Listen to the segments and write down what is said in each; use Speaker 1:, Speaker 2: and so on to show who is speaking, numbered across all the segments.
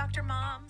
Speaker 1: Dr. Moms.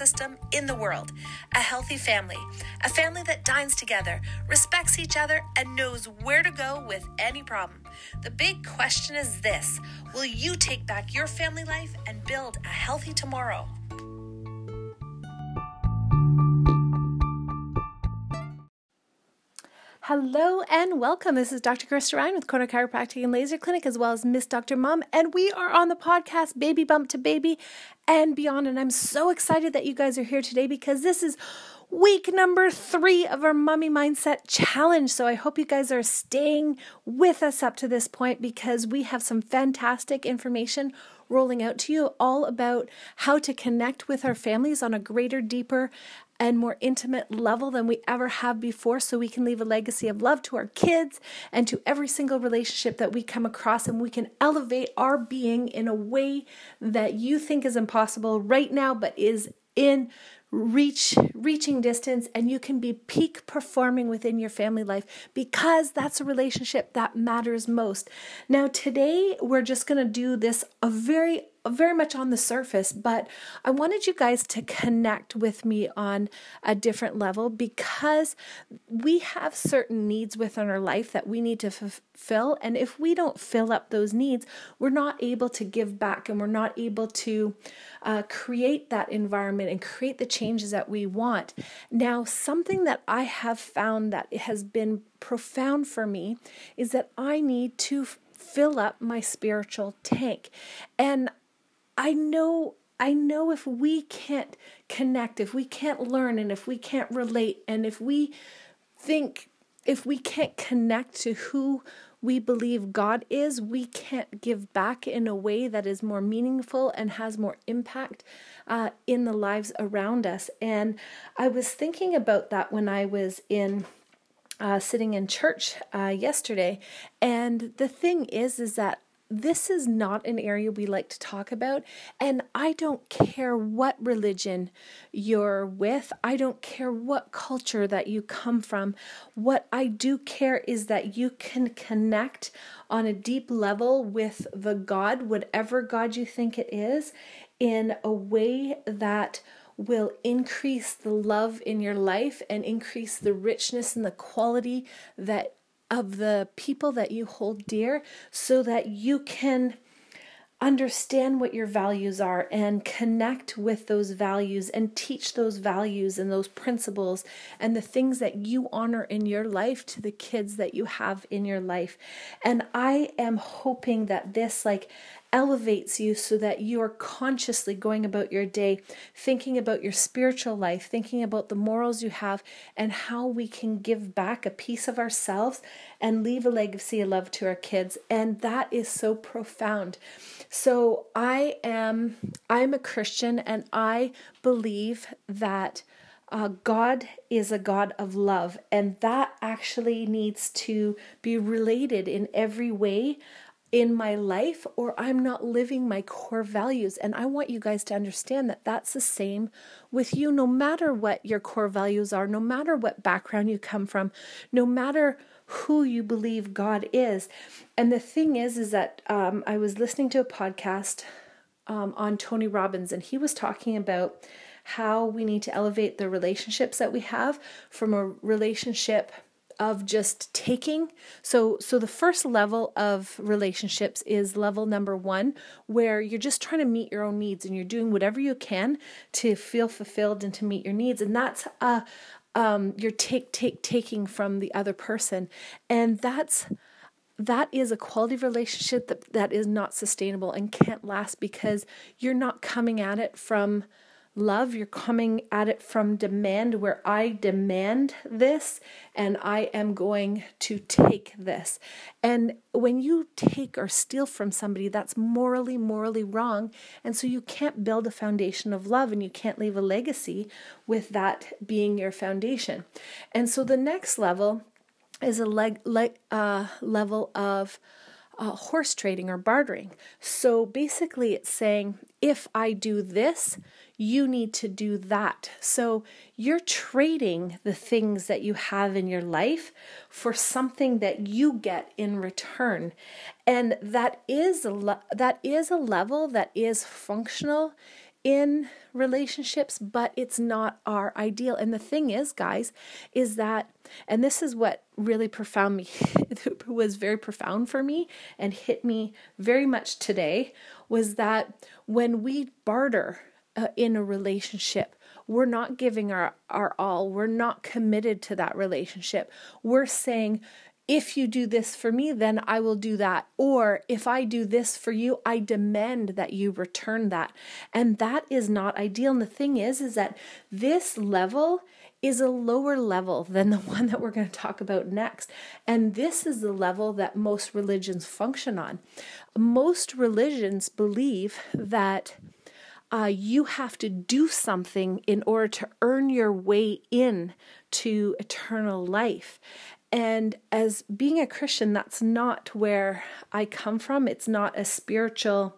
Speaker 1: system in the world. A healthy family, a family that dines together, respects each other, and knows where to go with any problem. The big question is this Will you take back your family life and build a healthy tomorrow? Hello and welcome. This is Dr. Krista Ryan with Corner Chiropractic and Laser Clinic, as well as Miss Dr. Mom, and we are on the podcast Baby Bump to Baby and Beyond. And I'm so excited that you guys are here today because this is week number three of our Mummy Mindset Challenge. So I hope you guys are staying with us up to this point because we have some fantastic information rolling out to you all about how to connect with our families on a greater, deeper, and more intimate level than we ever have before so we can leave a legacy of love to our kids and to every single relationship that we come across and we can elevate our being in a way that you think is impossible right now but is in reach reaching distance and you can be peak performing within your family life because that's a relationship that matters most. Now today we're just going to do this a very very much on the surface, but I wanted you guys to connect with me on a different level because we have certain needs within our life that we need to fulfill. And if we don't fill up those needs, we're not able to give back and we're not able to uh, create that environment and create the changes that we want. Now, something that I have found that has been profound for me is that I need to fill up my spiritual tank. And I know I know if we can't connect, if we can't learn and if we can't relate and if we think if we can't connect to who we believe God is, we can't give back in a way that is more meaningful and has more impact uh, in the lives around us. And I was thinking about that when I was in. Uh, sitting in church uh, yesterday, and the thing is, is that this is not an area we like to talk about. And I don't care what religion you're with, I don't care what culture that you come from. What I do care is that you can connect on a deep level with the God, whatever God you think it is, in a way that will increase the love in your life and increase the richness and the quality that of the people that you hold dear so that you can understand what your values are and connect with those values and teach those values and those principles and the things that you honor in your life to the kids that you have in your life. And I am hoping that this, like, elevates you so that you are consciously going about your day, thinking about your spiritual life, thinking about the morals you have, and how we can give back a piece of ourselves and leave a legacy of love to our kids. And that is so profound. So I am I'm a Christian and I believe that uh, God is a God of love, and that actually needs to be related in every way in my life or I'm not living my core values. And I want you guys to understand that that's the same with you, no matter what your core values are, no matter what background you come from, no matter who you believe God is. And the thing is, is that um, I was listening to a podcast um, on Tony Robbins, and he was talking about how we need to elevate the relationships that we have from a relationship of just taking. So so the first level of relationships is level number 1 where you're just trying to meet your own needs and you're doing whatever you can to feel fulfilled and to meet your needs. And that's a um you're take take taking from the other person. And that's that is a quality relationship that, that is not sustainable and can't last because you're not coming at it from love. You're coming at it from demand, where I demand this and I am going to take this. And when you take or steal from somebody, that's morally, morally wrong. And so you can't build a foundation of love and you can't leave a legacy with that being your foundation. And so the next level is a leg, leg uh, level of uh, horse trading or bartering. So basically, it's saying if I do this, you need to do that. So you're trading the things that you have in your life for something that you get in return. And that is a le- that is a level that is functional in relationships, but it's not our ideal. And the thing is, guys, is that, and this is what really profound me, was very profound for me and hit me very much today, was that when we barter uh, in a relationship, we're not giving our, our all. We're not committed to that relationship. We're saying, if you do this for me, then I will do that. Or if I do this for you, I demand that you return that. And that is not ideal. And the thing is, is that this level is a lower level than the one that we're going to talk about next. And this is the level that most religions function on. Most religions believe that uh, you have to do something in order to earn your way in to eternal life. And as being a Christian, that's not where I come from. It's not a spiritual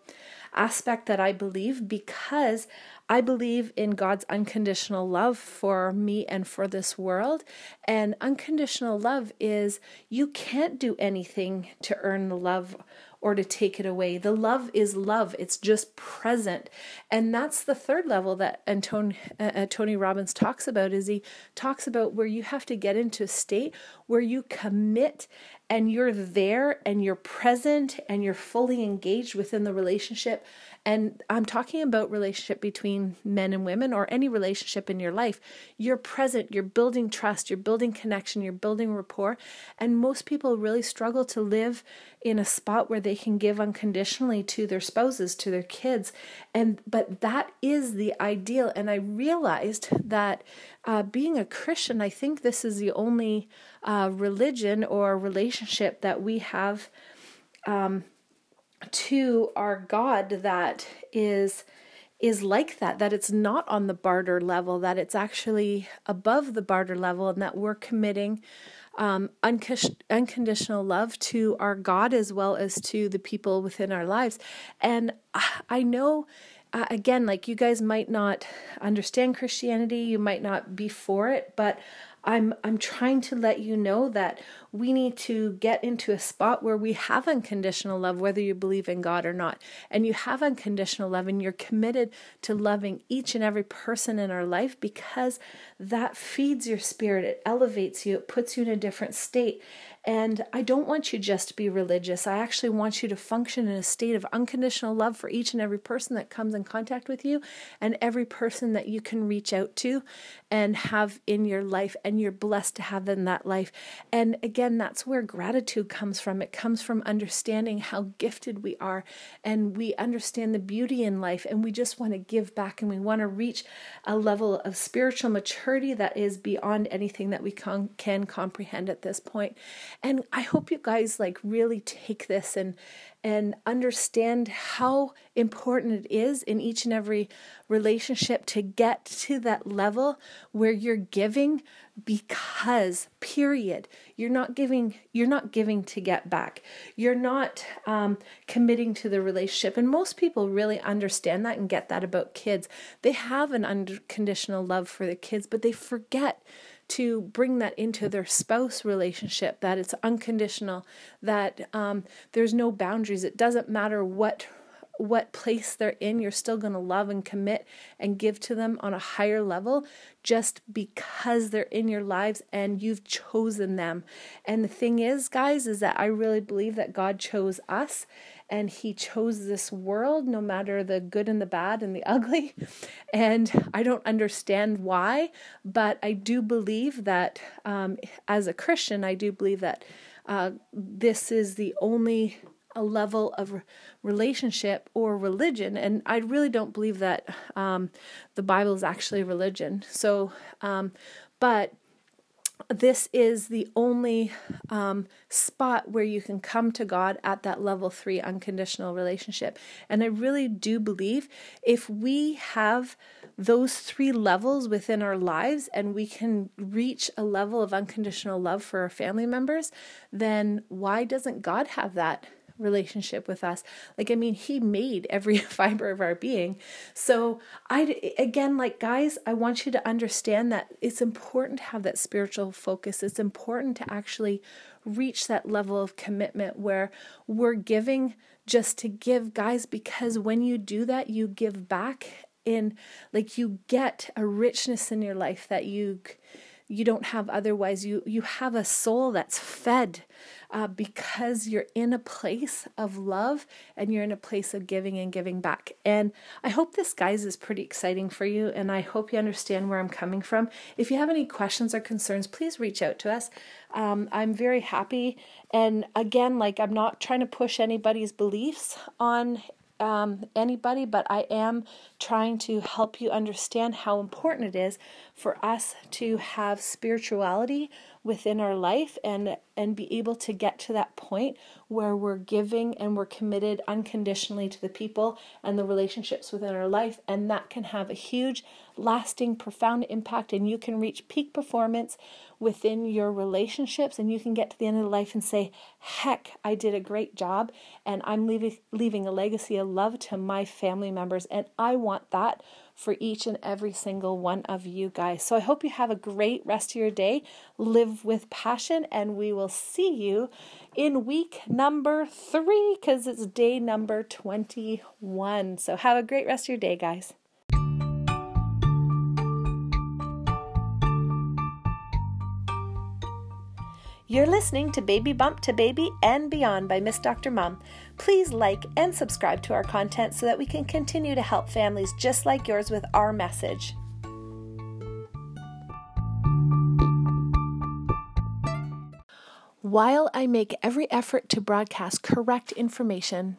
Speaker 1: aspect that I believe because I believe in God's unconditional love for me and for this world. And unconditional love is you can't do anything to earn the love or to take it away. The love is love, it's just present. And that's the third level that Antone, uh, uh, Tony Robbins talks about is he talks about where you have to get into a state where you commit and you're there and you're present and you're fully engaged within the relationship and I'm talking about relationship between men and women or any relationship in your life. You're present, you're building trust, you're building connection, you're building rapport. And most people really struggle to live in a spot where they can give unconditionally to their spouses, to their kids. And but that is the ideal. And I realized that uh, being a Christian, I think this is the only uh, religion or relationship that we have um, to our God that is is like that that it's not on the barter level that it's actually above the barter level and that we're committing um, unconditional love to our God as well as to the people within our lives. And I know uh, again like you guys might not understand Christianity you might not be for it but I'm I'm trying to let you know that we need to get into a spot where we have unconditional love whether you believe in God or not. And you have unconditional love and you're committed to loving each and every person in our life because that feeds your spirit. It elevates you. It puts you in a different state and I don't want you just to be religious. I actually want you to function in a state of unconditional love for each and every person that comes in contact with you and every person that you can reach out to and have in your life. And you're blessed to have in that life. And again, that's where gratitude comes from. It comes from understanding how gifted we are and we understand the beauty in life and we just want to give back and we want to reach a level of spiritual maturity that is beyond anything that we can, comprehend at this point. And I hope you guys like really take this and and understand how important it is in each and every relationship to get to that level where you're giving because period. You're not giving you're not giving to get back. You're not um, committing to the relationship. And most people really understand that and get that about kids. They have an unconditional love for the kids but they forget to bring that into their spouse relationship that it's unconditional that um, there's no boundaries. It doesn't matter what what place they're in you're still going to love and commit and give to them on a higher level just because they're in your lives and you've chosen them. And the thing is guys is that i really believe that god chose us and he chose this world no matter the good and the bad and the ugly and i don't understand why but i do believe that um, as a christian i do believe that uh, this is the only a level of relationship or religion. And I really don't believe that um, the Bible is actually religion. So, um, but this is the only um, spot where you can come to God at that level three unconditional relationship. And I really do believe if we have those three levels within our lives and we can reach a level of unconditional love for our family members, then why doesn't God have that? Relationship with us. Like, I mean, He made every fiber of our being. So, I, again, like, guys, I want you to understand that it's important to have that spiritual focus. It's important to actually reach that level of commitment where we're giving just to give, guys, because when you do that, you give back in, like, you get a richness in your life that you you don't have otherwise you you have a soul that's fed uh, because you're in a place of love and you're in a place of giving and giving back. And I hope this, guys, is pretty exciting for you. And I hope you understand where I'm coming from. If you have any questions or concerns, please reach out to us. Um, I'm very happy. And again, like, I'm not trying to push anybody's beliefs on um, anybody, but I am trying to help you understand how important it is for us to have spirituality within our life and and be able to get to that point where we're giving and we're committed unconditionally to the people and the relationships within our life. And that can have a huge lasting profound impact. And you can reach peak performance within your relationships. And you can get to the end of life and say heck I did a great job. And I'm leaving leaving a legacy of love to my family members. And I want that for each and every single one of you guys. So I hope you have a great rest of your day. Live with passion, and we will see you in week number three because it's day number 21. So have a great rest of your day, guys. You're listening to Baby Bump to Baby and Beyond by Miss Dr. Mom. Please like and subscribe to our content so that we can continue to help families just like yours with our message. While I make every effort to broadcast correct information,